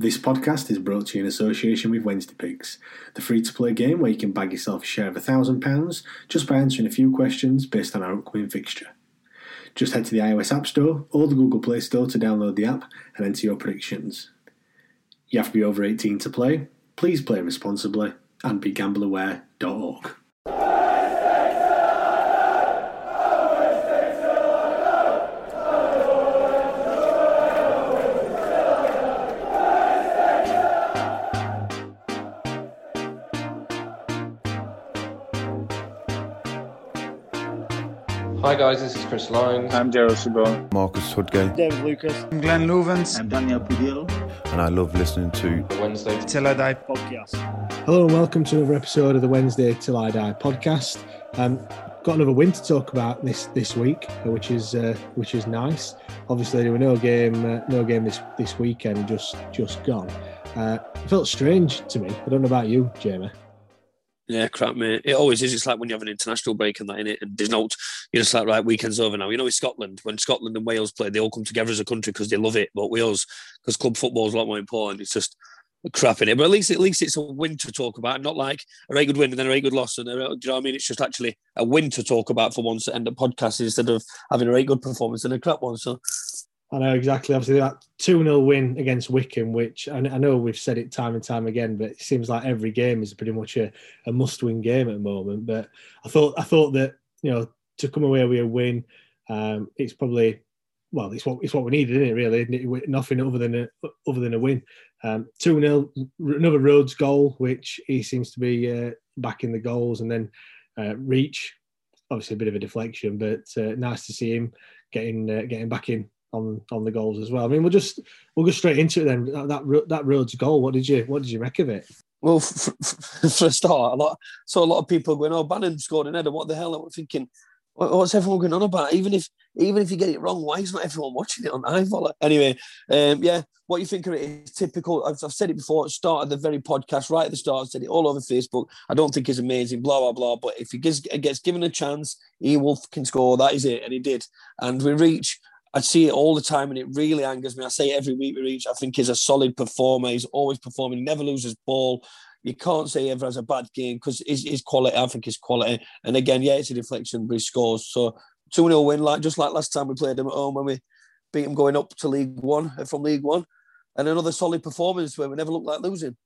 This podcast is brought to you in association with Wednesday Picks, the free to play game where you can bag yourself a share of £1,000 just by answering a few questions based on our upcoming fixture. Just head to the iOS App Store or the Google Play Store to download the app and enter your predictions. You have to be over 18 to play, please play responsibly, and begambleaware.org. Hi guys, this is Chris Lyons. I'm Gerald Sibon. Marcus Tudgay. David Lucas. I'm Glenn Loovens. I'm Daniel Pudillo. And I love listening to the Wednesday Till I Die podcast. Hello and welcome to another episode of the Wednesday Till I Die podcast. Um, got another win to talk about this this week, which is uh, which is nice. Obviously, there were no game uh, no game this this weekend, just just gone. Uh, it felt strange to me. I don't know about you, Jamie. Yeah, crap, mate. It always is. It's like when you have an international break and that in it, and there's no, you're just like, right, weekend's over now. You know, in Scotland, when Scotland and Wales play, they all come together as a country because they love it. But Wales, because club football is a lot more important, it's just crap in it. But at least, at least it's a win to talk about, not like a very good win and then a very good loss. And a, do you know what I mean? It's just actually a win to talk about for once to end a podcast instead of having a very good performance and a crap one. So I know exactly. Obviously, that 2 0 win against Wycombe, which I, know we've said it time and time again, but it seems like every game is pretty much a, a must win game at the moment. But I thought I thought that, you know, to come away with a win, um, it's probably, well, it's what it's what we needed, isn't it, really? It? Nothing other than a, other than a win. Um, 2 um, 0, another Rhodes goal, which he seems to be uh, back in the goals. And then uh, Reach, obviously a bit of a deflection, but uh, nice to see him getting uh, getting back in on on the goals as well. I mean, we'll just we'll go straight into it then. That that Rhodes goal. What did you what did you make of it? Well, for, for, a start, a lot saw a lot of people going, "Oh, Bannan scored an header. What the hell?" I'm thinking, what's everyone going on about? Even if even if you get it wrong, why is not everyone watching it on iFollow? Anyway, um, yeah, what you think of it is typical. I've, I've said it before. At start of the very podcast, right at the start, I said it all over Facebook. I don't think he's amazing, blah blah blah. But if he gets, gets given a chance, he will can score. That is it, and he did. And we reach I see it all the time, and it really angers me. I say every week we reach. I think he's a solid performer. He's always performing. Never loses ball. You can't say he ever has a bad game because his, his quality. I think his quality. And again, yeah, it's a deflection, but he scores. So two 0 win, like just like last time we played him at home when we beat him going up to League One uh, from League One, and another solid performance where we never looked like losing.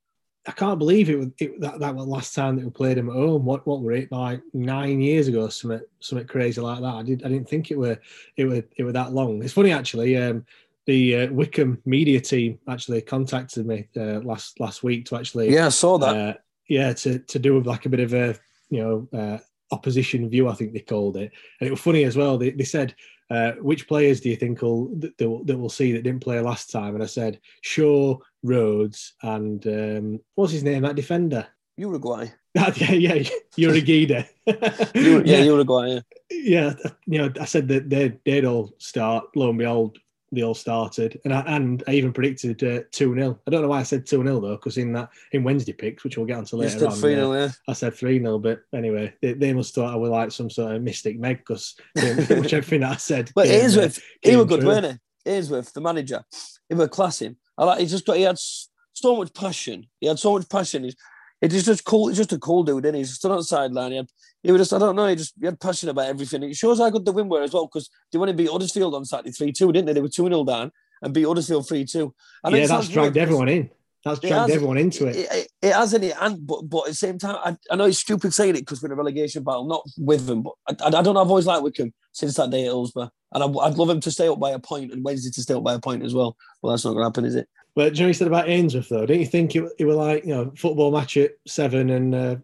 I can't believe it, it that that was last time that we played him at home. What what were it like nine years ago? Something something crazy like that. I did I didn't think it were it were it were that long. It's funny actually. Um, the uh, Wycombe media team actually contacted me uh, last last week to actually yeah I saw that uh, yeah to to do like a bit of a you know uh, opposition view I think they called it and it was funny as well. They, they said uh, which players do you think will that, that will see that didn't play last time? And I said Shaw, Rhodes, and um, what's his name? That defender. Uruguay. yeah, yeah, Uruguay. You- yeah, Uruguay. Yeah. yeah, you know, I said that they'd, they'd all start. Lo and behold, they all started, and I and I even predicted uh, two 0 I don't know why I said two 0 though, because in that in Wednesday picks, which we'll get onto You later stood on, uh, 0 yeah. I said three 0 But anyway, they, they must thought I was like some sort of mystic Meg because much everything that I said. But came, uh, Ainsworth, he came was good, weren't he? Ainsworth, the manager, he was classing. I like. He just got. He had so much passion. He had so much passion. He's. It is just cool. He's just a cool dude, and he? He's stood on the sideline. He had. He was just. I don't know. He just. He had passion about everything. It shows how good the win were as well because they went to beat Huddersfield on Saturday three two, didn't they? They were two 0 down and beat Huddersfield three two. Yeah, that's dragged everyone in. That's dragged everyone into it. It, it, it has in it, and but but at the same time, I, I know it's stupid saying it because we're in a relegation battle, not with them. But I, I, don't know. I've always liked Wycombe since that day at Hillsborough, and I, I'd love him to stay up by a point and Wednesday to stay up by a point as well. Well, that's not going to happen, is it? But Johnny said about Ainsworth though, don't you think it, it were like you know football match at seven and uh,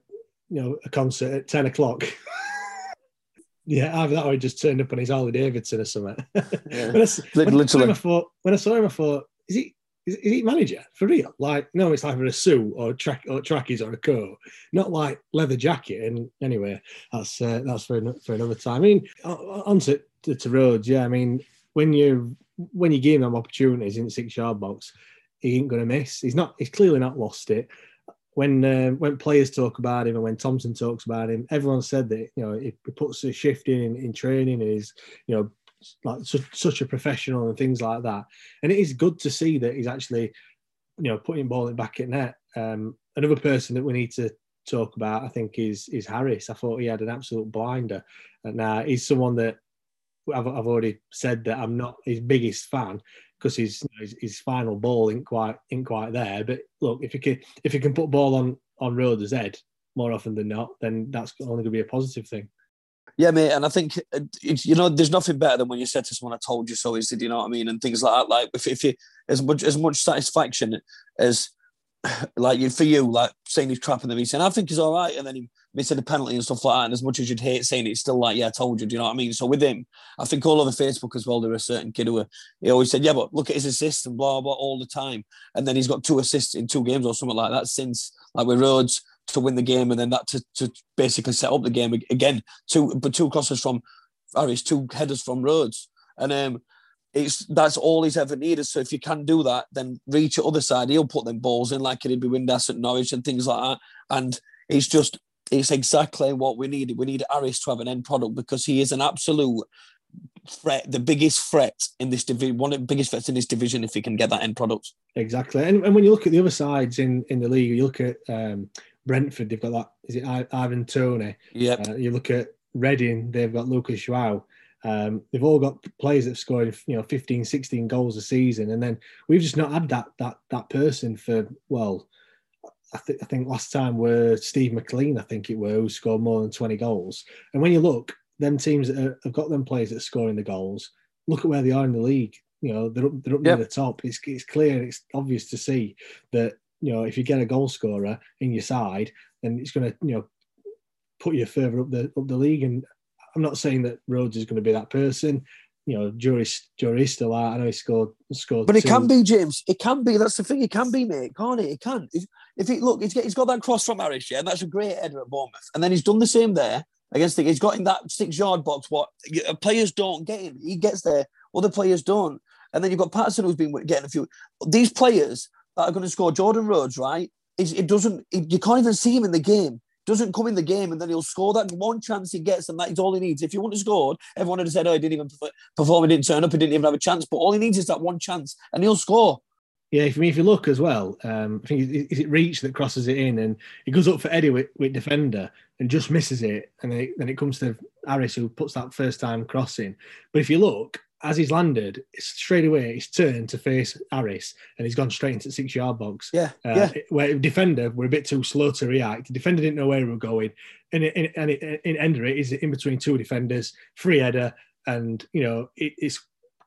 you know a concert at ten o'clock? yeah, either that or he just turned up on his Harley Davidson or something. Yeah. when, I, when I saw him, literally. I thought, when I saw him, I thought, is he is, is he manager for real? Like, no, it's either a suit or track or trackies or a coat, not like leather jacket. And anyway, that's uh, that's for for another time. I mean, on to, to, to Rhodes, yeah. I mean, when you when you give him opportunities in the six yard box, he ain't going to miss. He's not. He's clearly not lost it. When uh, when players talk about him and when Thompson talks about him, everyone said that you know he puts a shift in in training. And is you know like such, such a professional and things like that. And it is good to see that he's actually you know putting ball in back at net. Um, another person that we need to talk about, I think, is is Harris. I thought he had an absolute blinder, and uh, he's someone that I've, I've already said that I'm not his biggest fan because his, his his final ball ain't quite ain't quite there. But look, if you can if you can put ball on on Rhodes' head more often than not, then that's only going to be a positive thing. Yeah, mate, and I think uh, you know, there's nothing better than when you said to someone, "I told you so." Is it? You know what I mean? And things like that. Like if, if you as much as much satisfaction as like you for you, like saying he's trapping them, he's saying, "I think he's all right," and then he missing a penalty and stuff like that. And as much as you'd hate saying it, it's still like, "Yeah, I told you." Do you know what I mean? So with him, I think all over Facebook as well, there was a certain kid who he always said, "Yeah, but look at his assists and blah blah all the time," and then he's got two assists in two games or something like that since like with Rhodes to win the game and then that to, to basically set up the game again. Two but two crosses from Harris, two headers from Rhodes. And um it's that's all he's ever needed. So if you can do that, then reach the other side. He'll put them balls in like did with Windass at Norwich and things like that. And it's just it's exactly what we needed. We need Harris to have an end product because he is an absolute threat, the biggest threat in this division, one of the biggest threats in this division if he can get that end product. Exactly. And, and when you look at the other sides in, in the league, you look at um, Brentford, they've got that, is it I- Ivan Toney? Yep. Uh, you look at Reading, they've got Lucas Joao. Um, they've all got players that have scored, you know, 15, 16 goals a season. And then we've just not had that that that person for, well, I, th- I think last time were Steve McLean, I think it were, who scored more than 20 goals. And when you look, them teams that are, have got them players that are scoring the goals, look at where they are in the league. You know, they're up, they're up Yep. near the top. It's, it's clear it's obvious to see that, you know, if you get a goal scorer in your side, then it's going to, you know, put you further up the up the league. And I'm not saying that Rhodes is going to be that person. You know, jury's jury's still out. I know he scored scored. But it two. can be, James. It can be. That's the thing. It can be, mate. Can't it? It can. If, if he look, he's, he's got that cross from Harris, yeah, and that's a great header at Bournemouth. And then he's done the same there against the. He's got in that six yard box. What uh, players don't get in. He gets there. Other players don't. And then you've got Paterson who's been getting a few. These players that are going to score Jordan Rhodes, right? Is it doesn't. It, you can't even see him in the game. Doesn't come in the game, and then he'll score that one chance he gets, and that is all he needs. If he wouldn't have scored, everyone would have said, "Oh, he didn't even perform. He didn't turn up. He didn't even have a chance." But all he needs is that one chance, and he'll score. Yeah, if, I mean, if you look as well, um, I think is it Reach that crosses it in, and it goes up for Eddie with, with defender and just misses it, and then it, then it comes to Harris who puts that first time crossing. But if you look, as he's landed, straight away he's turned to face Harris, and he's gone straight into the six yard box. Yeah, Uh, yeah. Where defender were a bit too slow to react. The defender didn't know where he was going, and it, and, and it, in Ender it is in between two defenders, free header, and you know it, it's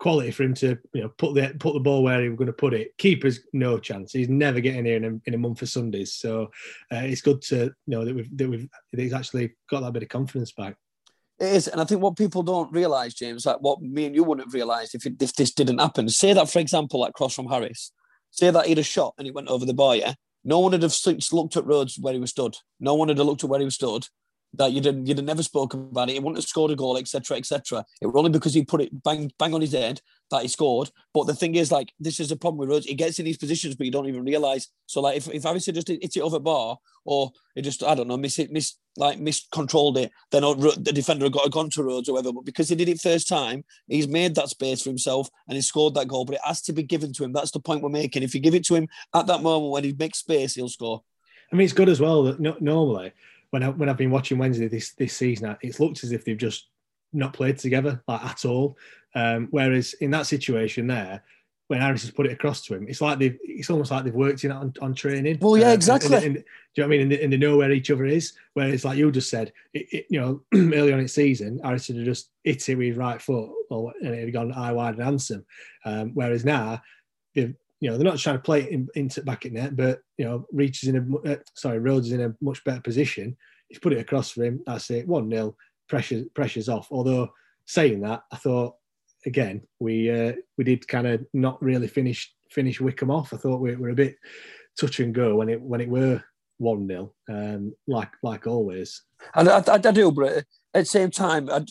quality for him to you know put the put the ball where he was going to put it. Keeper's no chance. He's never getting here in a, in a month for Sundays. So uh, it's good to know that we've that we've that he's actually got that bit of confidence back. It is, and I think what people don't realise, James, like what me and you wouldn't have realised if if this didn't happen. Say that, for example, like cross from Harris. Say that he'd have shot and he went over the bar, yeah. no one would have looked at Rhodes where he was stood. No one would have looked at where he was stood. That you'd have, you'd have never spoken about it. He wouldn't have scored a goal, etc., etc. It was only because he put it bang bang on his head that he scored. But the thing is, like, this is a problem with Rhodes. He gets in these positions, but you don't even realise. So, like, if, if Harrison just hit it over bar, or it just, I don't know, miss it, miss, like, miscontrolled it, then the defender got a gone to Rhodes or whatever. But because he did it first time, he's made that space for himself and he scored that goal. But it has to be given to him. That's the point we're making. If you give it to him at that moment when he makes space, he'll score. I mean, it's good as well that no, normally when I, when I've been watching Wednesday this this season, it's looked as if they've just not played together like at all. Um, whereas in that situation there, when Harris has put it across to him, it's like they've it's almost like they've worked in on, on training. Well, yeah, exactly. And, and, and, do you know what I mean? And they, and they, know where each other is. Whereas, like you just said, it, it, you know, early on in season, Harris had just hit it with his right foot, or and it had gone eye wide and handsome. Um, whereas now, they've you know they're not trying to play it in, into back at net, but you know, reaches in a uh, sorry, Rhodes is in a much better position. He's put it across for him. That's it, one 0 Pressure pressure's off. Although saying that, I thought again we uh, we did kind of not really finish finish Wycombe off. I thought we were a bit touch and go when it when it were one 0 um, like like always. And I, I, I, do, but at the same time, I'd,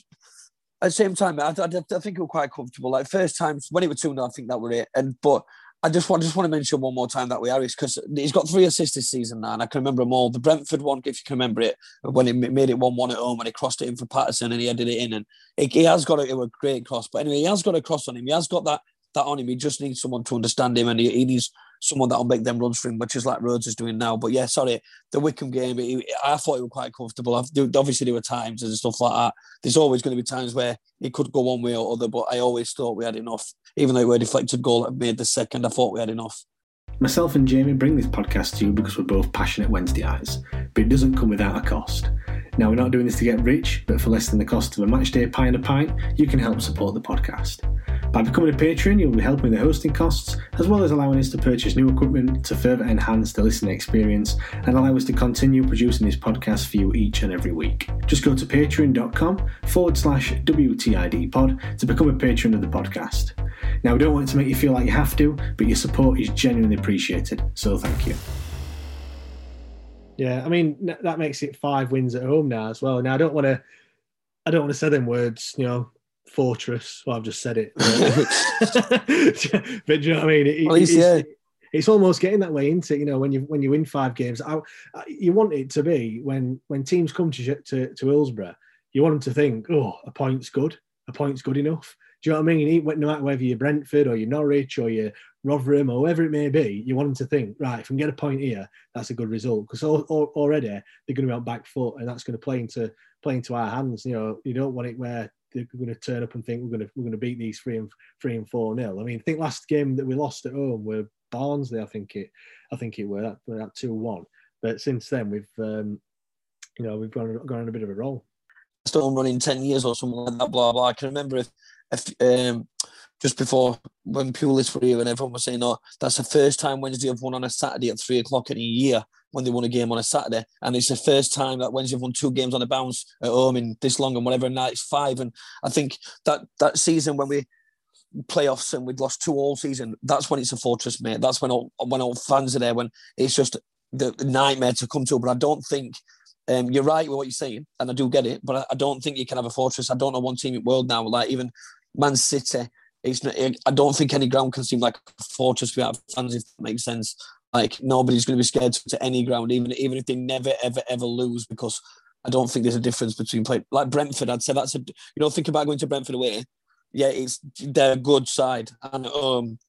at the same time, I, I, I think we were quite comfortable. Like first time when it was two 0 I think that were it. And but I just want just want to mention one more time that we Harris because he's got three assists this season now, and I can remember them all. The Brentford one, if you can remember it, when he made it one one at home, and he crossed it in for Paterson, and he headed it in, and he has got a, it was a great cross. But anyway, he has got a cross on him. He has got that that on him. He just needs someone to understand him, and he, he needs someone that'll make them runs for him, which is like Rhodes is doing now. But yeah, sorry, the Wycombe game, he, I thought he was quite comfortable. Obviously, there were times and stuff like that. There's always going to be times where it could go one way or other, but I always thought we had enough. Even though a deflected goal that made the second, I thought we had enough. Myself and Jamie bring this podcast to you because we're both passionate Wednesdayites, but it doesn't come without a cost. Now, we're not doing this to get rich, but for less than the cost of a matchday pie and a pint, you can help support the podcast. By becoming a patron, you'll be helping with the hosting costs, as well as allowing us to purchase new equipment to further enhance the listening experience and allow us to continue producing this podcast for you each and every week. Just go to patreon.com forward slash WTID pod to become a patron of the podcast. Now, we don't want to make you feel like you have to, but your support is genuinely appreciated, so thank you. Yeah, I mean that makes it five wins at home now as well. Now I don't want to, I don't want to say them words, you know, fortress. Well, I've just said it, but do you know what I mean? It, At least, yeah. It's almost getting that way into you know when you when you win five games. I, I, you want it to be when when teams come to to to Hillsborough, you want them to think, oh, a point's good, a point's good enough. Do you know what I mean? No matter whether you're Brentford or you're Norwich or you're Rotherham or whoever it may be, you want them to think, right, if we can get a point here, that's a good result. Because already they're going to be on back foot and that's going to play into play into our hands. You know, you don't want it where they're going to turn up and think we're going to we're going to beat these three and three and four nil. I mean, I think last game that we lost at home were Barnsley. I think it I think it were that, that two one. But since then we've um, you know we've gone gone on a bit of a roll. Still running ten years or something like that. Blah blah. I can remember if if um, just before when Pulis were here and everyone was saying, "Oh, that's the first time Wednesday have won on a Saturday at three o'clock in a year." When they won a game on a Saturday, and it's the first time that Wednesday have won two games on a bounce at home in this long and whatever. And now it's five, and I think that that season when we playoffs and we'd lost two all season, that's when it's a fortress, mate. That's when all when all fans are there. When it's just the nightmare to come to. But I don't think um, you're right with what you're saying, and I do get it. But I, I, don't think you can have a fortress. I don't know one team in the world now, like even Man City. It's not, I don't think any ground can seem like a fortress without fans, if that makes sense. Like nobody's going to be scared to any ground, even even if they never ever ever lose, because I don't think there's a difference between play like Brentford. I'd say that's a you know think about going to Brentford away. Yeah, it's they're a good side, and um,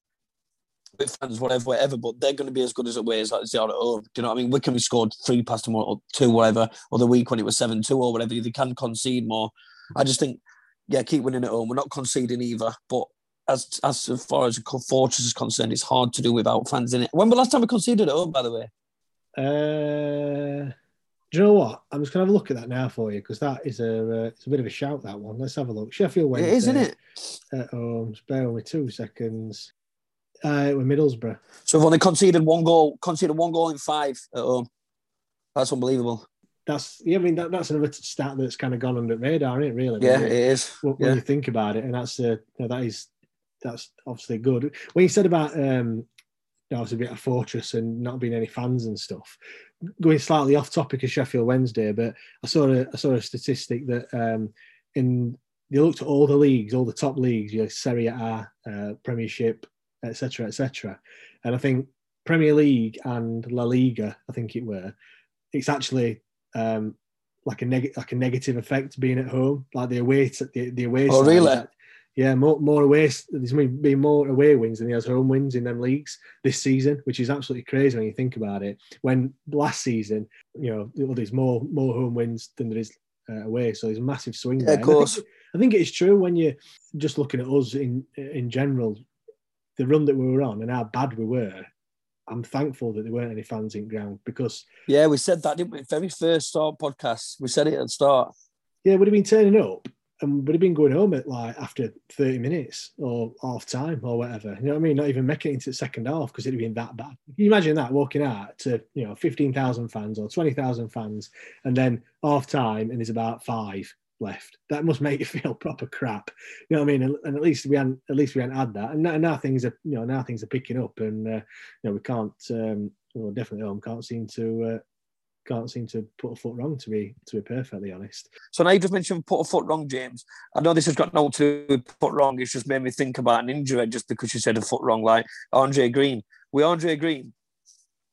with fans, whatever, whatever, but they're going to be as good as away as they are at home. Do you know what I mean? Wycombe scored three past them or two, whatever, or the week when it was seven two or whatever. They can concede more. I just think yeah, keep winning at home. We're not conceding either. But as as far as Fortress is concerned, it's hard to do without fans in it. When was the last time we conceded at home, by the way? Uh, do you know what? I'm just gonna have a look at that now for you because that is a uh, it's a bit of a shout. That one. Let's have a look. Sheffield Wednesday. It is, isn't it? At home. Spare me two seconds. Uh, we're Middlesbrough. So we've only conceded one goal. Conceded one goal in five at home. That's unbelievable that's yeah. I mean that, that's another stat that's kind of gone under the radar, isn't it? Really? Yeah, it is. When, yeah. you think about it, and that's uh, you know, that is that's obviously good. When you said about um, was a bit of a fortress and not being any fans and stuff. Going slightly off topic of Sheffield Wednesday, but I saw a, I saw a statistic that um, in they looked at all the leagues, all the top leagues, you know, Serie A, uh, Premiership, etc., etc. And I think Premier League and La Liga, I think it were, it's actually um, like a neg- like a negative effect being at home, like the away t- the, the away. Oh, really? yeah, more more away. There's been more away wins than he has home wins in them leagues this season, which is absolutely crazy when you think about it. When last season, you know, well, there's more more home wins than there is uh, away, so there's a massive swing. Yeah, there. of And I think- course. I think it's true when you're just looking at us in in general, the run that we were on and how bad we were. I'm thankful that there weren't any fans in ground because Yeah, we said that, didn't we? Very first start podcast. We said it at the start. yeah, would have been turning up and would have been going home at like after 30 minutes or half time or whatever. You know what I mean? Not even making it into the second half because it'd have been that bad. Can you imagine that walking out to, you know, 15,000 fans or 20,000 fans and then half time and there's about five left. That must make you feel proper crap. You know what I mean? And, and at least we hadn't, at least we hadn't had that. And now, now things are, you know, now things are picking up and, uh, you know, we can't, um, well, definitely home can't seem to, uh, can't seem to put a foot wrong to be, to be perfectly honest. So now you just mentioned put a foot wrong, James. I know this has got nothing to do foot wrong. It's just made me think about an injury just because you said a foot wrong, like Andre Green. We Andre Green.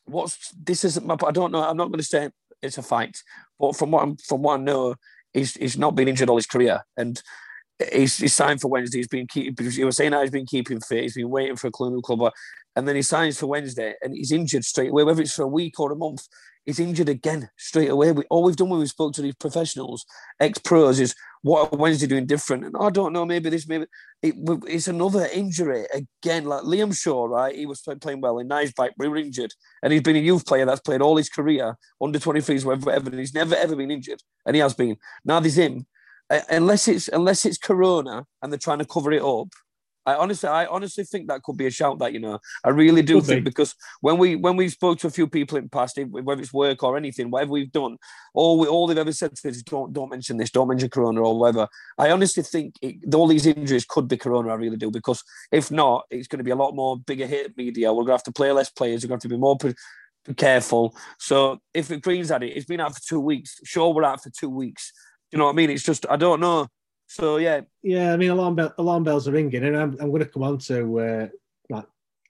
What's this isn't my I don't know. I'm not going to say it's a fact, but from what I'm from what I know, he's he's not been injured all his career, and he's, he's signed for Wednesday. He's been keep you were saying how he's been keeping fit. He's been waiting for a new club, and then he signs for Wednesday, and he's injured straight away. Whether it's for a week or a month, he's injured again straight away. We, all we've done when we spoke to these professionals, ex pros, is what are Wednesday doing different? And I don't know, maybe this, maybe it, it's another injury again. Like Liam Shaw, right? He was playing well in nice but he was injured, and he's been a youth player that's played all his career under 23s, whatever, whatever. And he's never ever been injured, and he has been. Now there's him. Uh, unless it's unless it's Corona and they're trying to cover it up. I honestly, I honestly think that could be a shout. That you know, I really do Could think be. because when we when we spoke to a few people in the past, whether it's work or anything, whatever we've done, all we all they've ever said to us is don't don't mention this, don't mention Corona or whatever. I honestly think it, all these injuries could be Corona. I really do because if not, it's going to be a lot more bigger hit media. We're going to have to play less players. We're going to have to be more. Pre- careful. So if the Green's at it, it's been out for two weeks. Sure, we're out for two weeks. You know what I mean? It's just I don't know. So yeah, Yeah, I mean, alarm, bell, alarm bells are ringing, and I'm, I'm going to come on to uh, like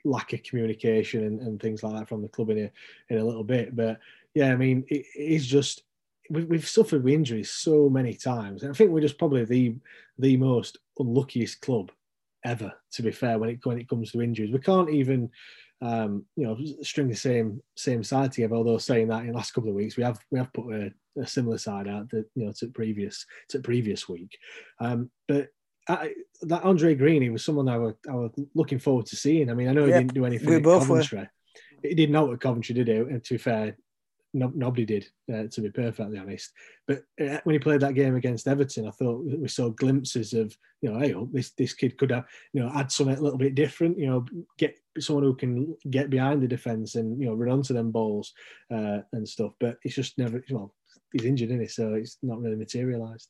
lack of communication and, and things like that from the club in a, in a little bit. But yeah, I mean, it, it's just we, we've suffered with injuries so many times. And I think we're just probably the the most unluckiest club ever. To be fair, when it when it comes to injuries, we can't even. Um, you know, string the same same side together. Although saying that in the last couple of weeks, we have we have put a, a similar side out that you know to previous to previous week. Um, but I, that Andre Green, he was someone I was, I was looking forward to seeing. I mean, I know he didn't do anything we at both were. Coventry. He did not know at Coventry, did he? And to be fair, no, nobody did, uh, to be perfectly honest. But uh, when he played that game against Everton, I thought we saw glimpses of, you know, hey, oh, this this kid could have, you know, add something a little bit different. You know, get someone who can get behind the defence and you know run onto them balls uh, and stuff. But it's just never. Well, he's injured, isn't he? So it's not really materialised.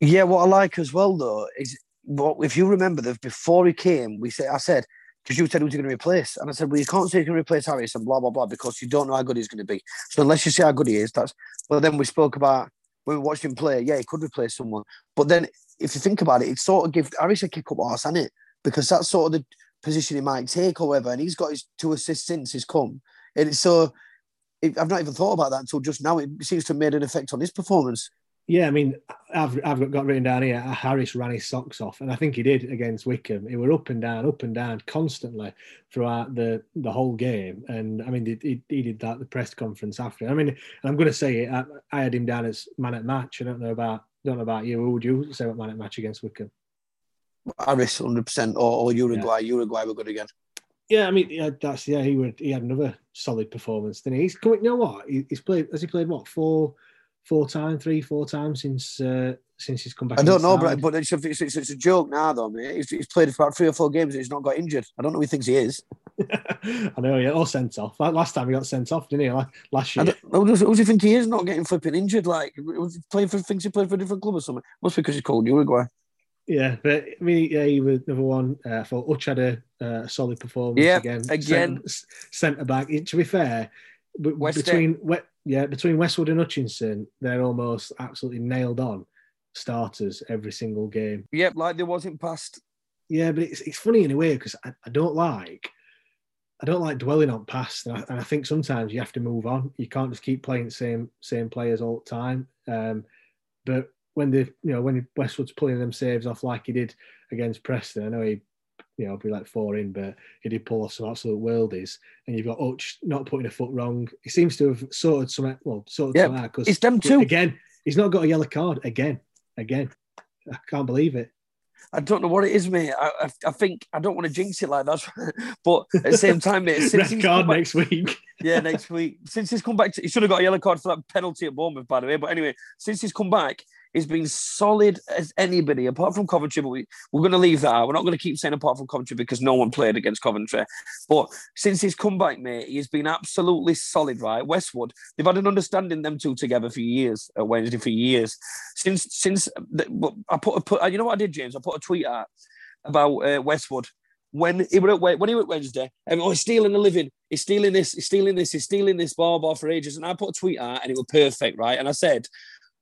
Yeah, what I like as well though is what if you remember that before he came, we said I said because you said who's he going to replace, and I said, well, you can't say he's going to replace Harris and blah blah blah because you don't know how good he's going to be. So unless you see how good he is, that's. Well, then we spoke about when we watched him play. Yeah, he could replace someone, but then if you think about it, it sort of gives Harris a kick up arse, hasn't it? Because that's sort of the position he might take, or whatever, and he's got his two assists since he's come, and so. I've not even thought about that until just now. It seems to have made an effect on his performance. Yeah, I mean, I've I've got written down here. Harris ran his socks off, and I think he did against Wycombe. He were up and down, up and down constantly throughout the the whole game. And I mean, he, he, did that at the press conference after. I mean, and I'm going to say it. I, I had him down as man at match. I don't know about don't know about you. Who would you say man at match against Wycombe? Harris, hundred percent, or, Uruguay. Uruguay were good again. Yeah, I mean, yeah, that's yeah. He would. He had another solid performance. Then he? he's coming. You know what? He, he's played. Has he played what four, four times, three, four times since uh, since he's come back? I don't know, but, but it's, a, it's, it's, a joke now, though, mate. He's, he's played about three or four games and he's not got injured. I don't know who he thinks he is. I know, yeah, or sent off. Like, Last time he got sent off, didn't he? Like, Last year. who, does, who does he think he is not getting flipping injured? Like, was he playing for, thinks he played for a different club or something? Must be because he's called Uruguay. Yeah, but I mean, yeah, he was number one. Uh, I thought Hutch had a, uh, solid performance Yep, again. again. centre back. To be fair, West between we, yeah between Westwood and Hutchinson, they're almost absolutely nailed on starters every single game. Yep, like there wasn't past. Yeah, but it's it's funny in a way because I, I don't like I don't like dwelling on past, and I, and I think sometimes you have to move on. You can't just keep playing the same same players all the time. Um, but when the you know when Westwood's pulling them saves off like he did against Preston, I know he you know be like four in, but he did pull off some absolute worldies. And you've got Hutch not putting a foot wrong. He seems to have sorted some well sorted Yep, some out because it's them two. again. He's not got a yellow card again, again. I can't believe it. I don't know what it is, mate. I, I, I think I don't want to jinx it like that, but at the same time, mate, since Red card back- next week. yeah, next week. Since he's come back, to, he should have got a yellow card for that penalty at Bournemouth, by the way. But anyway, since he's come back, he's been solid as anybody, apart from Coventry. But we, we're going to leave that out. We're not going to keep saying apart from Coventry because no one played against Coventry. But since he's come back, mate, he's been absolutely solid, right? Westwood, they've had an understanding them two together for years at Wednesday for years. Since since the, I put, I put you know what I did, James? I put a tweet out about uh, Westwood when he were at when he were at Wednesday, and oh, he's stealing the living, he's stealing this, he's stealing this, he's stealing this, blah blah for ages. And I put a tweet out, and it was perfect, right? And I said,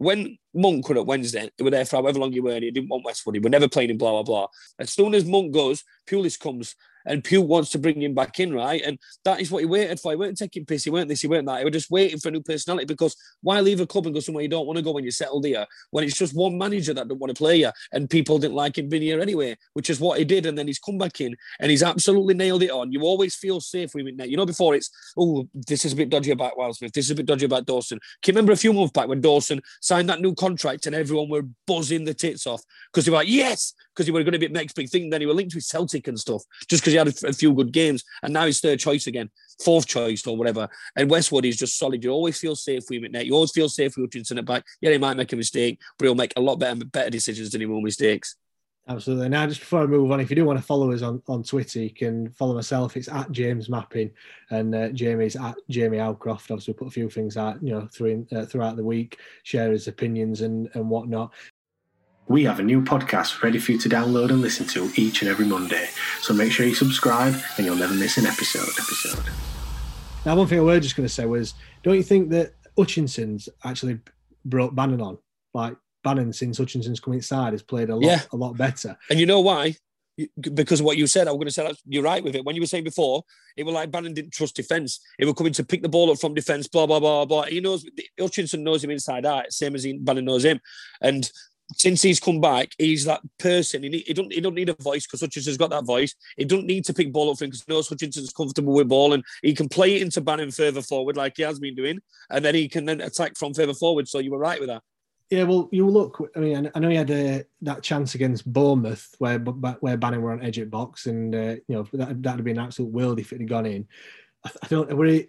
when Monk were at Wednesday, he were there for however long you were, and he didn't want Westwood, he were never playing in blah blah blah. As soon as Monk goes, Pulis comes. And Pugh wants to bring him back in, right? And that is what he waited for. He weren't taking piss. He weren't this. He weren't that. He was just waiting for a new personality because why leave a club and go somewhere you don't want to go when you're settled here? When it's just one manager that don't want to play you, and people didn't like him being here anyway, which is what he did. And then he's come back in and he's absolutely nailed it on. You always feel safe with him. You know, before it's oh, this is a bit dodgy about Wildsmith. This is a bit dodgy about Dawson. Can you remember a few months back when Dawson signed that new contract and everyone were buzzing the tits off because they were like, yes, because he were going to be next big thing. Then he were linked with Celtic and stuff just because he had a, a few good games. And now he's third choice again, fourth choice or whatever. And Westwood is just solid. You always feel safe with him at net. You always feel safe with Hutchinson at back. Yeah, he might make a mistake, but he'll make a lot better, better decisions than he will mistakes. Absolutely. Now, just before I move on, if you do want to follow us on, on Twitter, you can follow myself. It's at James Mapping, and uh, Jamie's at Jamie Alcroft. Obviously, we put a few things out, you know, through, uh, throughout the week, share his opinions and and whatnot. We have a new podcast ready for you to download and listen to each and every Monday. So make sure you subscribe and you'll never miss an episode. Episode. Now, one thing I was just going to say was, don't you think that Hutchinson's actually brought Bannan on? Like Bannan, since Hutchinson's come inside, has played a lot, Yeah. a lot better. And you know why? Because of what you said, I'm going to say that you're right with it. When you were saying before, it was like Bannan didn't trust defence. It was coming to pick the ball up from defence, blah, blah, blah, blah. He knows, Hutchinson knows him inside out, same as he, Bannan knows him. And since he's come back, he's that person. He, need, he don't he don't need a voice because Hutchinson's got that voice. He don't need to pick ball up for him because knows Hutchinson's comfortable with ball and he can play it into Bannan further forward like he has been doing, and then he can then attack from further forward. So you were right with that. Yeah, well, you look. I mean, I know he had uh, that chance against Bournemouth where where Bannan were on edge at box, and uh, you know that that'd been an absolute world if it had gone in. I, I don't. Were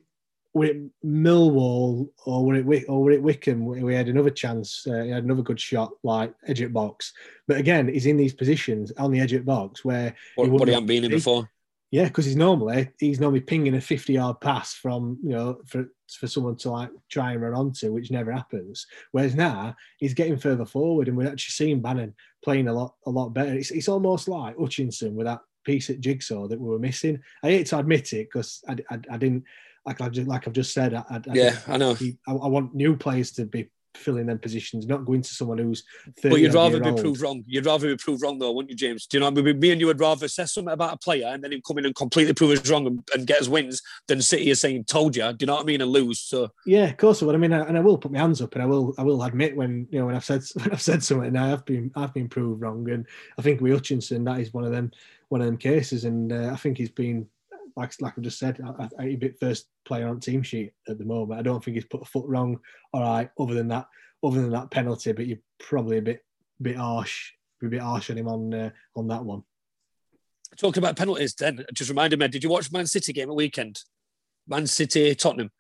were it Millwall or were it or were it Wycombe? We had another chance. Uh, he had another good shot, like edge at box. But again, he's in these positions on the edge at box where But, wouldn't he hadn't been in be. before. Yeah, because he's normally he's normally pinging a fifty yard pass from you know for for someone to like try and run onto, which never happens. Whereas now he's getting further forward, and we're actually seeing Bannan playing a lot a lot better. It's it's almost like Hutchinson with that piece at jigsaw that we were missing. I hate to admit it because I, I, I didn't like I've just, like I've just said. I, I, Yeah, I know. I, I want new players to be filling them positions, not going to someone who's. 30 But you'd rather be old. proved wrong. You'd rather be proved wrong, though, wouldn't you, James? Do you know? what I mean? Me and you would rather say something about a player and then him come in and completely prove us wrong and, and get us wins than sit here saying "told you." Do you know what I mean? And lose. So Yeah, of course I would. I mean, I, and I will put my hands up, and I will, I will admit when you know when I've said when I've said something, and I have been, I've been proved wrong, and I think with Hutchinson, that is one of them, one of them cases, and uh, I think he's been, like, like I've just said, I, bit first player on team sheet at the moment. I don't think he's put a foot wrong. All right, other than that, other than that penalty, but you're probably a bit, bit harsh, a bit harsh on him on uh, on that one. talking about penalties, then it just reminded me. Did you watch Man City game at weekend? Man City Tottenham.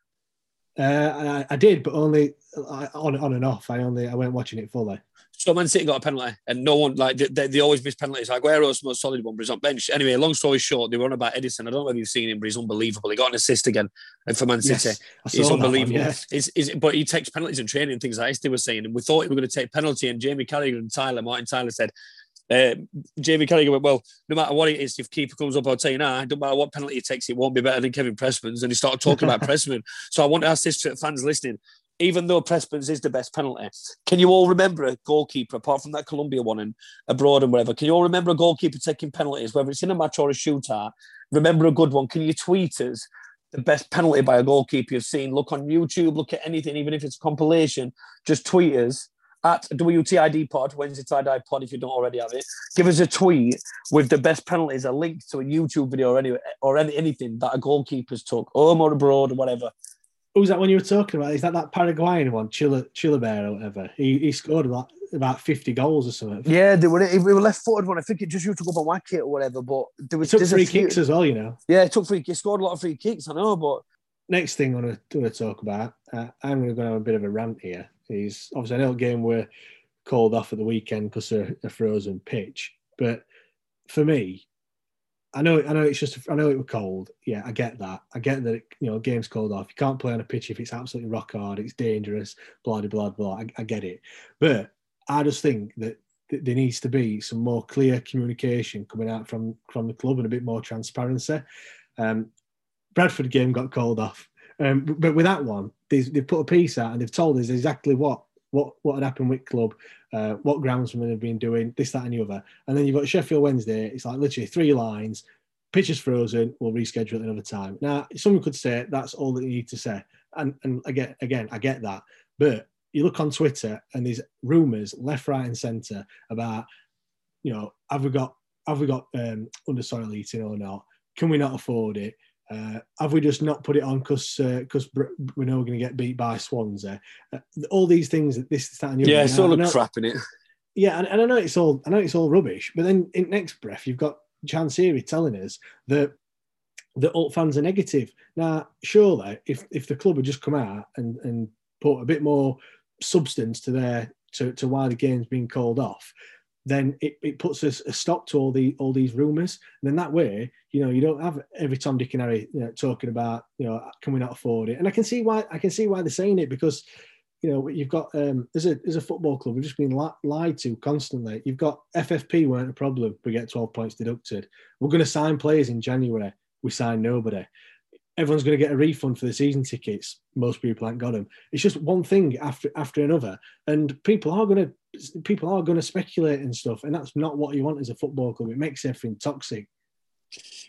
Uh, I, I did, but only uh, on on and off. I only I weren't watching it fully. So Man City got a penalty, and no one like they, they, always miss penalties. Like Aguero's the most solid one, but he's on bench. Anyway, long story short, they were on about Ederson. I don't know if you've seen him, but he's unbelievable. He got an assist again for Man City. Yes, He's that one, unbelievable. yeah. It's- it's- but he takes penalties in training, things like this. They were saying, and we thought he were going to take penalty. And Jamie Carragher and Tyler, Martin Tyler said, Uh, Jamie Carragher went, well, no matter what it is, if keeper comes up, I'll tell you now, no matter what penalty he takes, it won't be better than Kevin Pressman's. And he started talking about Pressman. So I want to ask this to fans listening. Even though Pressman's is the best penalty, can you all remember a goalkeeper, apart from that Colombia one and abroad and wherever, can you all remember a goalkeeper taking penalties, whether it's in a match or a shootout? Remember a good one. Can you tweet us the best penalty by a goalkeeper you've seen? Look on YouTube, look at anything, even if it's a compilation, just tweet us at WTID Pod, Wednesday Tie Dye Pod, if you don't already have it. Give us a tweet with the best penalties, a link to a YouTube video or, any, or any, anything that a goalkeeper's took, home or abroad or whatever. Who's that one you were talking about? Is that that Paraguayan one, Chile, Chilavert or whatever? He, he scored about, about 50 goals or something. Yeah, they were, they were left footed one. I think it just used to go up and whack it or whatever. But there was he took free kicks as well, you know. Yeah, it took free He scored a lot of free kicks, I know, but. Next thing I want to, talk about, uh, I'm going to have a bit of a rant here. Is obviously I know game where called off at the weekend because of a frozen pitch. But for me, I know I know it's just I know it was cold. Yeah, I get that. I get that you know game's called off. You can't play on a pitch if it's absolutely rock hard. It's dangerous. Blah blah blah blah. I, I get it, but I just think that there needs to be some more clear communication coming out from from the club and a bit more transparency. Um, Bradford game got called off, um, but with that one, they've put a piece out and they've told us exactly what what what had happened with club, uh, what groundsmen have been doing, this, that, and the other. And then you've got Sheffield Wednesday. It's like literally three lines. Pitch is frozen. We'll reschedule it another time. Now, someone could say that's all that you need to say, and and again, again, I get that. But you look on Twitter and there's rumours left, right, and centre about, you know, have we got have we got um, under soil eating or not? Can we not afford it? Uh, have we just not put it on because because uh, we know we're going to get beat by Swansea? Uh, all these things, that this, that, and yeah, it's all a crap in it. Yeah, and, and, I know it's all I know it's all rubbish, but then in next breath you've got Chansiri telling us that the alt fans are negative. Now, surely, if if the club had just come out and and put a bit more substance to their to, to why the game's being called off, then it, it puts a, a stop to all the all these rumours. And then that way, you know, you don't have every Tom, Dick, and Harry you know, talking about, you know, can we not afford it? And I can see why I can see why they're saying it because, you know, you've got um, as a as a football club, we've just been li- lied to constantly. You've got FFP weren't a problem. We get twelve points deducted. We're going to sign players in January. We sign nobody everyone's going to get a refund for the season tickets. Most people haven't got them. It's just one thing after after another, and people are going to people are going to speculate and stuff, and that's not what you want as a football club. It makes everything toxic.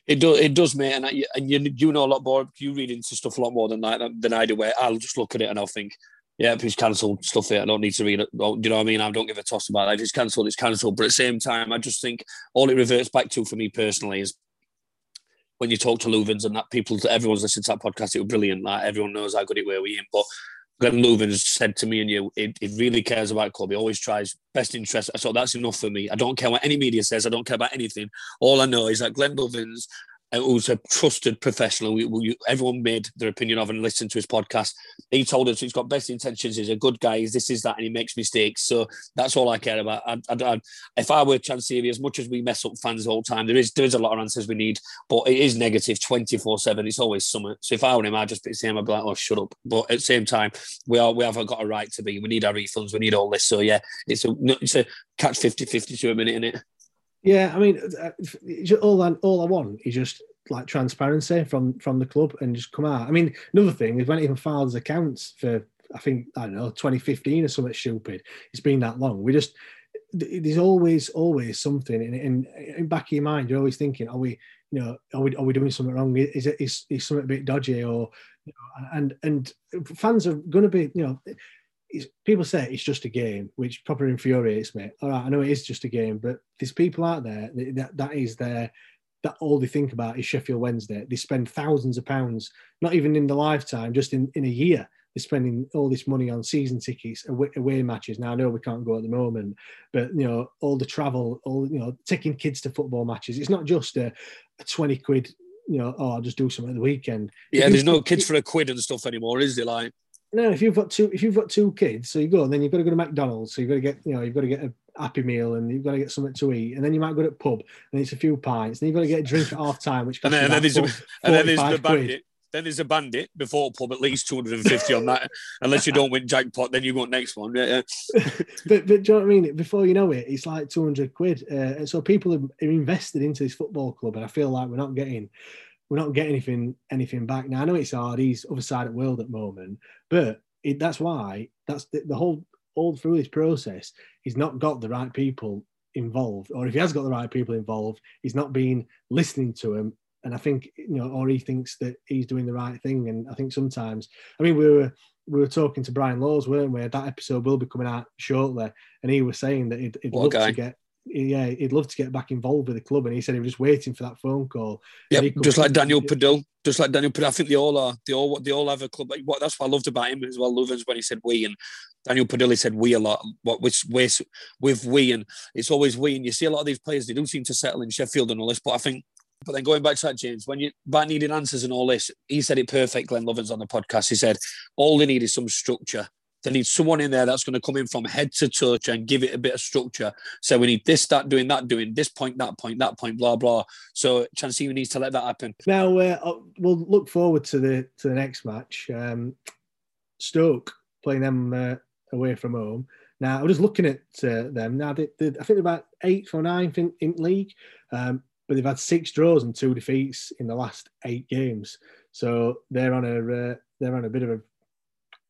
It does, it does, mate, and, I, and you you know a lot more. You read into stuff a lot more than that than I do. Where I'll just look at it and I'll think, yeah, if it's cancelled, stuff it. I don't need to read it. Oh, do you know what I mean? I don't give a toss about that. If it's cancelled, it's cancelled. But at the same time, I just think all it reverts back to for me personally is when you talk to Loovens and that people, everyone's listening to that podcast, it was brilliant. Like everyone knows how good it were we in. But Glenn Loovens said to me and you, it, really cares about club. He always tries best interest. So that's enough for me. I don't care what any media says. I don't care about anything. All I know is that Glenn Loovens was a trusted professional. We, we, everyone made their opinion of and listened to his podcast. He told us he's got best intentions. He's a good guy. He's this is that, and he makes mistakes. So that's all I care about. I, I, I, if I were Chansiri, as much as we mess up fans all the time, there is there is a lot of answers we need, but it is negative twenty four seven. It's always summer. So if I were him, I'd just be saying, I'd be like, oh, shut up. But at the same time, we are we haven't got a right to be. We need our refunds. We need all this. So yeah, it's a it's a catch 50-50 to a minute in it. Yeah, I mean, uh, all I, all I want is just like transparency from from the club and just come out. I mean, another thing when it even filed his accounts for I think I don't know 2015 or something stupid. It's been that long. We just there's always always something in, in, in back of your mind. You're always thinking, are we you know are we are we doing something wrong? Is it is, is something a bit dodgy or you know, and and fans are going to be you know people say it's just a game, which proper infuriates me. All right, I know it is just a game, but there's people out there that that is their that all they think about is Sheffield Wednesday. They spend thousands of pounds, not even in the lifetime, just in, in a year. They're spending all this money on season tickets, away, away matches. Now I know we can't go at the moment, but you know all the travel, all you know, taking kids to football matches. It's not just a, a twenty quid. You know, oh, I'll just do something at the weekend. Yeah, there's no kids for a quid and stuff anymore, is there? Like, no, if you've got two, if you've got two kids, so you go and then you've got to go to McDonald's, so you've got to get, you know, you've got to get a happy meal and you've got to get something to eat, and then you might go to a pub and it's a few pints, and you've got to get a drink at half time, which and then, and then, there's, a, and then there's the bandit. Then there's a bandit before pub, at least 250 on that. Unless you don't win jackpot, then you go next one. Yeah, yeah. but, but do you know what I mean? Before you know it, it's like 200 quid. Uh, and so people are, are invested into this football club, and I feel like we're not getting we're not getting anything anything back. Now I know it's hard. He's other side of the world at the moment, but it, that's why that's the, the whole all through this process. He's not got the right people involved, or if he has got the right people involved, he's not been listening to him. And I think you know, or he thinks that he's doing the right thing. And I think sometimes, I mean, we were we were talking to Brian Laws, weren't we? That episode will be coming out shortly, and he was saying that he'd, he'd love to get yeah, he'd love to get back involved with the club, and he said he was just waiting for that phone call. Yeah, just like Daniel Pudil, just like Daniel Pudil. I think they all are. They all they all have a club. What that's what I loved about him as well. Loovens when he said we, and Daniel Pudil said we a lot. What which with with we, and it's always we. And you see a lot of these players, they don't seem to settle in Sheffield and all this. But I think, but then going back to that, James, when you back needing answers and all this, he said it perfect. Glenn Loovens on the podcast, he said all they need is some structure they need someone in there that's going to come in from head to touch and give it a bit of structure. So we need this, that, doing that, doing this point, that point, that point, blah blah. So Chansiri needs to let that happen. Now uh, we'll look forward to the to the next match. Um, Stoke playing them uh, away from home. Now I'm just looking at uh, them. Now they, they, I think they're about eighth or ninth in, in league, um, but they've had six draws and two defeats in the last eight games. So they're on a uh, they're on a bit of a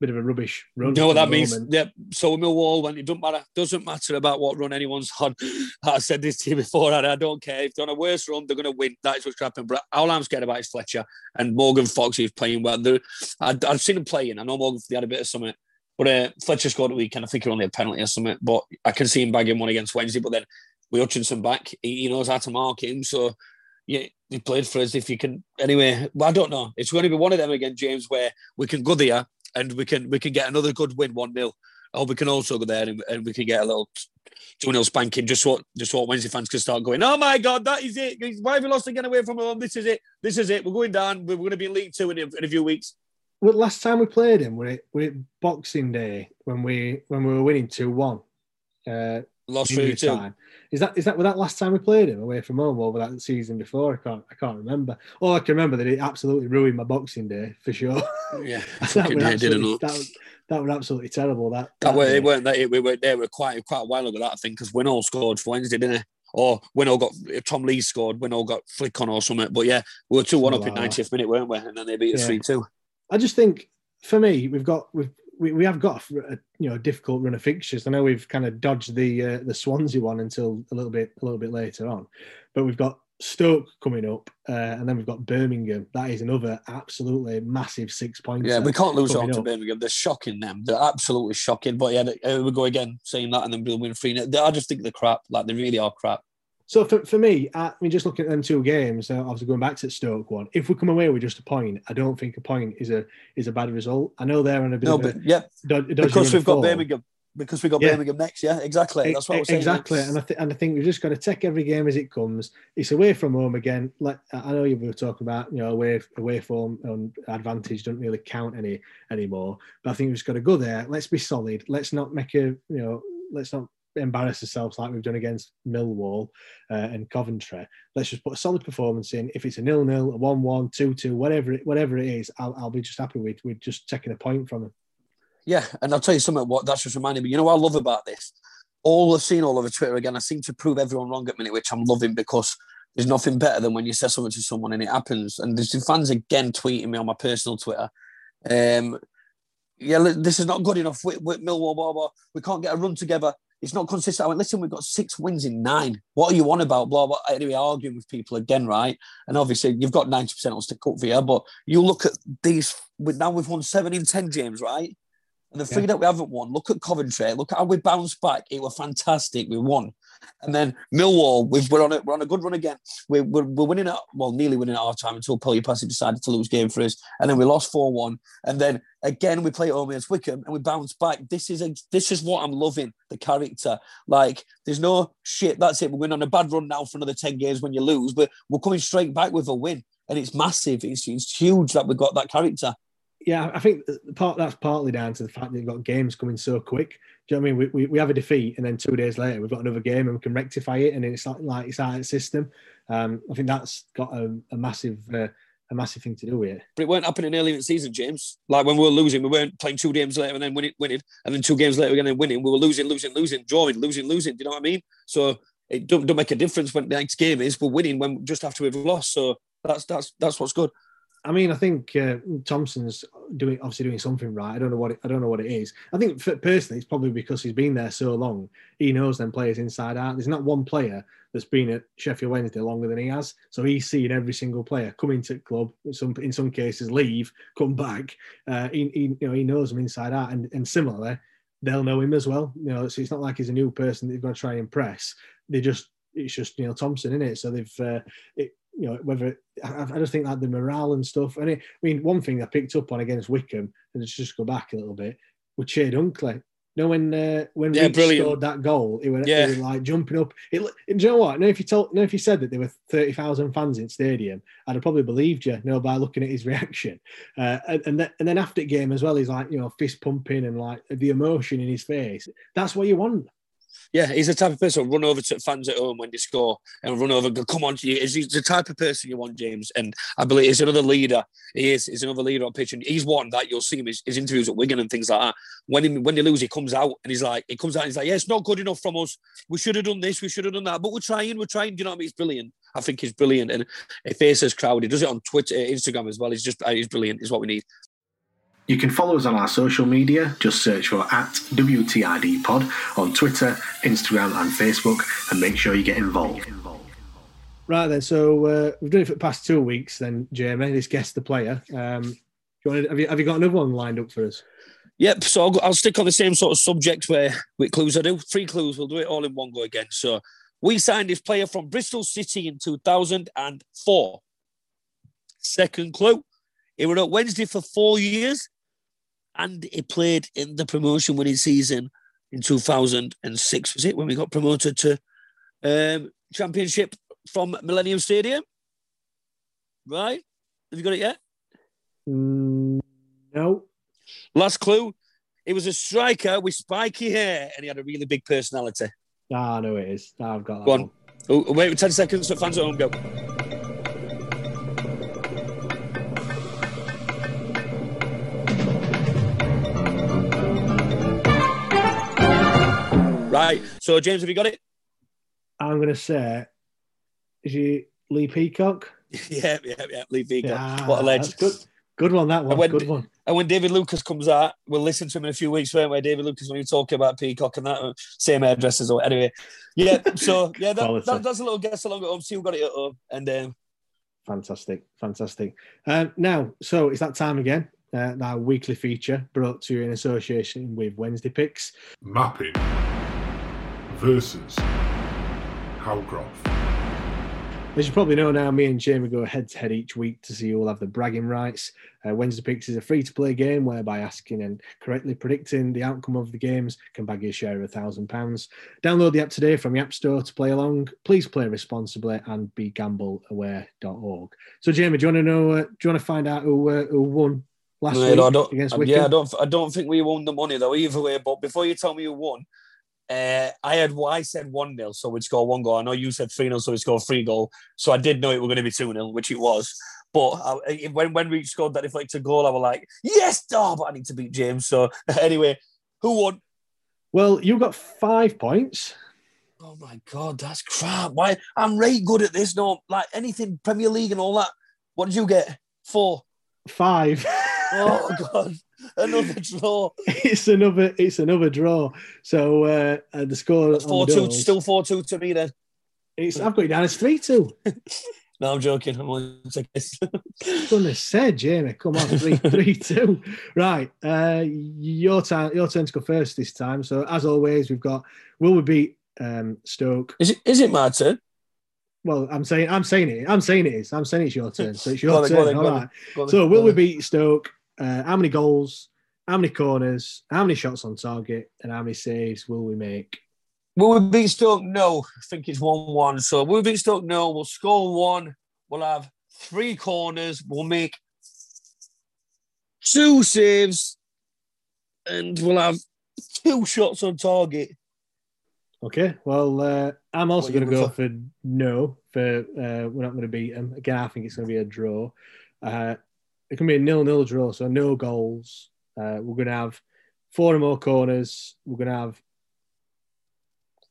bit of a rubbish run. You know what that means? Moment. Yeah. So Millwall, when it doesn't matter, doesn't matter about what run anyone's on. I said this to you before, and I don't care if they're on a worse run, they're going to win. That's what's happening. But all I'm scared about is Fletcher and Morgan Fox. He's playing well. i have seen him playing. I know Morgan they had a bit of something, but uh, Fletcher scored a weekend. I think he only a penalty or something. But I can see him bagging one against Wednesday. But then we Hutchinson back. He, he knows how to mark him. So yeah, he played for us. If you can, anyway, well, I don't know. It's going to be one of them again, James, where we can go there and we can we can get another good win, one 0 or we can also go there and, and we can get a little two 0 spanking. Just what just what Wednesday fans can start going. Oh my God, that is it! Why have we lost again away from home? This is it. This is it. We're going down. We're going to be in League Two in, in a few weeks. Well, last time we played him, were it, were it Boxing Day when we when we were winning two one? Uh, Lost three two. Is that is that was that last time we played him away from home over that season before? I can't I can't remember. All I can remember that it absolutely ruined my Boxing Day for sure. Yeah, that, was absolutely, that, was, that was absolutely terrible. That that, that way they weren't they we were they were quite quite a while ago that I think because Winnall scored for Wednesday, didn't he? Or Winnall got Tom Lee scored, Winnall got flick on or something. But yeah, we were two one up in 90th minute, weren't we? And then they beat us three yeah. two. I just think for me, we've got we've we, we have got a, you know difficult run of fixtures. I know we've kind of dodged the uh, the Swansea one until a little bit a little bit later on, but we've got Stoke coming up, uh, and then we've got Birmingham. That is another absolutely massive six points. Yeah, we can't lose on to Birmingham. They're shocking them. They're absolutely shocking. But yeah, we go again saying that, and then we'll win three. I just think they're crap. Like they really are crap. So for, for me, I mean, just looking at them two games, uh, obviously going back to the Stoke one, if we come away with just a point, I don't think a point is a is a bad result. I know they're on a bit. No, of but a, yeah, because we've got Birmingham. Because we got yeah. Birmingham next, yeah, exactly. That's what I was saying. Exactly, and I th- and I think we've just got to take every game as it comes. It's away from home again. Like I know you were talking about, you know, away away form and advantage don't really count any anymore. But I think we've just got to go there. Let's be solid. Let's not make a, you know, let's not embarrass ourselves like we've done against Millwall uh, and Coventry. Let's just put a solid performance in. If it's a nil-nil, a one-one, two-two, whatever it, whatever it is, I'll, I'll be just happy with with just taking a point from them. Yeah, and I'll tell you something. What that's just reminded me. You know what I love about this? All I've seen all over Twitter again. I seem to prove everyone wrong at minute, which I'm loving because there's nothing better than when you say something to someone and it happens. And there's fans again tweeting me on my personal Twitter. Um, yeah, this is not good enough. With, with Millwall, blah, blah. we can't get a run together. It's not consistent. I went, listen, we've got six wins in nine. What are you on about? Blah, blah. Anyway, arguing with people again, right? And obviously, you've got 90% on stick up for you, but you look at these, now we've won seven in 10 games, right? And the three yeah. that we haven't won, look at Coventry, look at how we bounced back. It was fantastic. We won. And then Millwall, we are on a, we're on a good run again. We're, we're, we're winning at, well, nearly winning at our time until Pelupessy decided to lose game for us. And then we lost 4 1. And then again, we play home against Wycombe and we bounce back. This is a, this is what I'm loving the character. Like, there's no shit, that's it. We're going on a bad run now for another 10 games when you lose, but we're coming straight back with a win. And it's massive. It's, it's huge that we've got that character yeah, I think part that's partly down to the fact that you've got games coming so quick. You know what I mean? We, we, we have a defeat, and then two days later we've got another game, and we can rectify it, and it's like, like it's the system. Um, I think that's got a, a massive uh, a massive thing to do with it. But it weren't happening early in the season, James. Like when we were losing, we weren't playing two games later and then winning, winning, and then two games later again and winning. We were losing, losing, losing, drawing, losing, losing. Do you know what I mean? So it don't, don't make a difference when the next game is. We're winning when just after we've lost. So that's that's that's what's good. I mean, I think uh, Thompson's doing obviously doing something right. I don't know what it, I don't know what it is. I think for, personally, it's probably because he's been there so long. He knows them players inside out. There's not one player that's been at Sheffield Wednesday longer than he has. So he's seen every single player come into the club. Some in some cases, leave, come back. Uh, he, he, you know he knows them inside out, and and similarly, they'll know him as well. You know, so it's not like he's a new person that they've got to try and impress. They just it's just Neil Thompson in it. So they've uh, it, you know whether I, I just think that the morale and stuff. And it, I mean, one thing I picked up on against Wycombe, and let's just go back a little bit, with Chey Dunkley. You know when uh, when Yeah, brilliant. scored that goal, it was, Yeah. like jumping up. It, do you know what? No, if you told, no, if you said that there were thirty thousand fans in stadium, I'd have probably believed you. You know, by looking at his reaction, uh, and and then, and then after the game as well, he's like you know fist pumping and like the emotion in his face. That's what you want. Yeah, he's the type of person who'll run over to fans at home when they score and run over and go, come on to you. He's the type of person you want, James. And I believe he's another leader. He is. He's another leader on pitch. And he's one that you'll see him, his, his interviews at Wigan and things like that. When he, when they lose, he comes out and he's like, he comes out and he's like, yeah, it's not good enough from us. We should have done this. We should have done that. But we're trying. We're trying. Do you know what I mean? He's brilliant. I think he's brilliant. And he faces crowd. He does it on Twitter, Instagram as well. He's just, uh, he's brilliant. Is what we need. You can follow us on our social media. Just search for at WTID Pod on Twitter, Instagram, and Facebook, and make sure you get involved. Right then, so uh, we've done it for the past two weeks. Then Jamie, this guest the player. Um, do you want to, have you have you got another one lined up for us? Yep. So I'll, I'll stick on the same sort of subject where with clues I do. Three clues. We'll do it all in one go again. So we signed this player from Bristol City in 2004. Second clue. He was at Wednesday for four years and he played in the promotion winning season in 2006, was it, when we got promoted to um, Championship from Millennium Stadium? Right? Have you got it yet? Mm, no. Last clue. He was a striker with spiky hair and he had a really big personality. Ah, no, it is. Ah, I've got that Go on. one. Oh, wait 10 seconds so fans at home go. Right. So, James, have you got it? I'm going to say, is he Lee Peacock? yeah, yeah, yeah. Lee Peacock. Yeah, what a legend. good. Good one, that one. when- Good one. And when David Lucas comes out, we'll listen to him in a few weeks, won't we? David Lucas, when you talk about Peacock and that, same hairdressers or anyway. Yeah, so yeah, that, Quality. that, that's a little guess along at home. See who got it at home. And um, Fantastic, fantastic. Um, now, so it's that time again. Uh, our weekly feature brought to you in association with Wednesday Picks. Mapping versus Howcroft. As you probably know now, me and Jamie go head to head each week to see who will have the bragging rights. Uh, Wednesday Picks is a free to play game whereby asking and correctly predicting the outcome of the games can bag you a share of a thousand pounds. Download the app today from the App Store to play along. Please play responsibly and be gambleaware.org. So, Jamie, do you want to know? Uh, do you want to find out who uh, who won last no, week I don't, against Wycombe? yeah, I don't, I don't think we won the money though either way. But before you tell me who won, uh, I had I said one 0 so we'd score one goal. I know you said three 0 so we scored three goal. So I did know it were going to be two 0 which it was. But I, when when we scored that deflected goal, I was like, yes, oh, but I need to beat James. So anyway, who won? Well, you got five points. Oh my god, that's crap. Why I'm right good at this. No, like anything Premier League and all that. What did you get? Four. Five. Oh god, another draw. it's another. It's another draw. So uh, the score Four two, still four two to me then. It's, I've got it down as three two. No, I'm joking. I'm only this. Goodness said, Jamie. Come on, three, three, two. Right, uh, your time. Your turn to go first this time. So as always, we've got. Will we beat um, Stoke? Is it? Is it my turn? Well, I'm saying. I'm saying it. I'm saying it is. I'm saying it's your turn. So it's your on turn. on on right. then, go on then, So will we beat Stoke? Uh, how many goals? How many corners? How many shots on target? And how many saves will we make? Will we beat Stoke? No. I think it's 1 1. So will we beat Stoke? No. We'll score one. We'll have three corners. We'll make two saves. And we'll have two shots on target. Okay. Well, uh, I'm also going to go prefer? for no. For uh, we're not going to beat them again. I think it's going to be a draw. Uh, it can be a nil-nil draw, so no goals. Uh, we're going to have four or more corners. We're going to have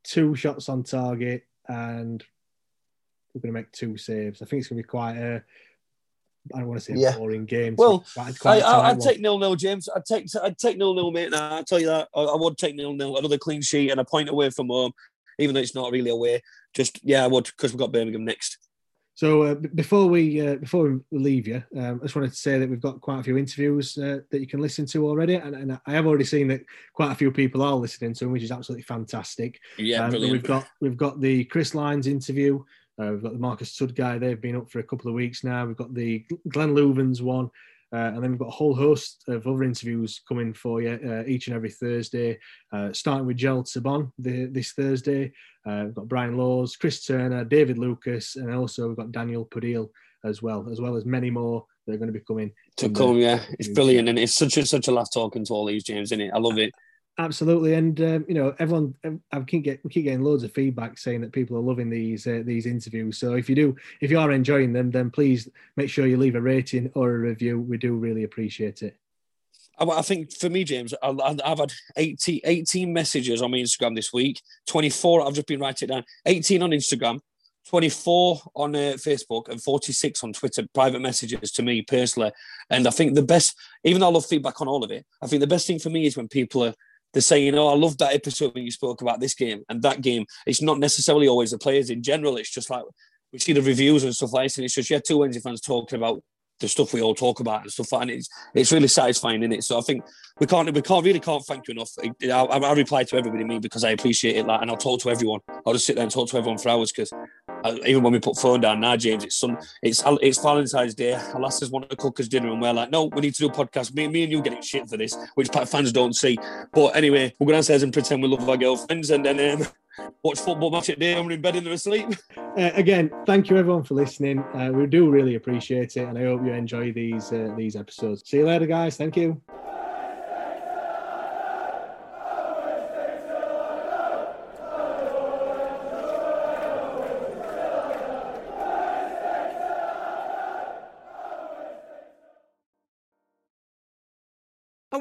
two shots on target, and we're going to make two saves. I think it's going to be quite a. I don't want to say Yeah. boring game. Well, quite, quite I, a I, tight I'd one. take nil nil, James. I'd take I'd take nil nil, mate. Nah, I tell you that I, I would take nil nil. Another clean sheet and a point away from home, even though it's not really away. Just yeah, I would because we've got Birmingham next. So uh, before we uh, before we leave you, um, I just wanted to say that we've got quite a few interviews uh, that you can listen to already, and, and I have already seen that quite a few people are listening to them, which is absolutely fantastic. Yeah, Um, brilliant. we've got we've got the Chris Lyons interview. Uh, we've got the Marcus Tudgay. They've been up for a couple of weeks now. We've got the Glenn Loovens one, uh, and then we've got a whole host of other interviews coming for you uh, each and every Thursday. Uh, starting with Gerald Sibon the, this Thursday. Uh, we've got Brian Laws, Chris Turner, David Lucas, and also we've got Daniel Pudil as well, as well as many more that are going to be coming to from the- come. Yeah, it's brilliant, and it's such a such a laugh talking to all these James, isn't it? I love it. Absolutely, and um, you know, everyone. I keep get keep getting loads of feedback saying that people are loving these uh, these interviews. So if you do, if you are enjoying them, then please make sure you leave a rating or a review. We do really appreciate it. I, think for me, James, I, I've had 18, 18 messages on my Instagram this week. 24, I've just been writing down. 18 on Instagram, 24 on uh, Facebook, and 46 on Twitter, private messages to me personally. And I think the best, even though I love feedback on all of it, I think the best thing for me is when people are they're saying, "Oh, I love that episode when you spoke about this game and that game." It's not necessarily always the players in general. It's just like we see the reviews and stuff like this, and it's just yeah, two Wednesday fans talking about the stuff we all talk about and stuff like. And it's it's really satisfying in it. So I think we can't we can't really can't thank you enough. I, I, I reply to everybody me because I appreciate it. Like, and I'll talk to everyone. I'll just sit there and talk to everyone for hours because even when we put phone down now, James, it's some it's it's Valentine's Day. Our lasses want to cook us dinner, and we're like, no, we need to do a podcast. Me, me and you getting shit for this, which fans don't see. But anyway, we're gonna say and pretend we love our girlfriends, and then um, watch football match at day, and we're in bed and they're asleep. Uh, again, thank you everyone for listening. Uh, we do really appreciate it, and I hope you enjoy these uh, these episodes. See you later, guys. Thank you.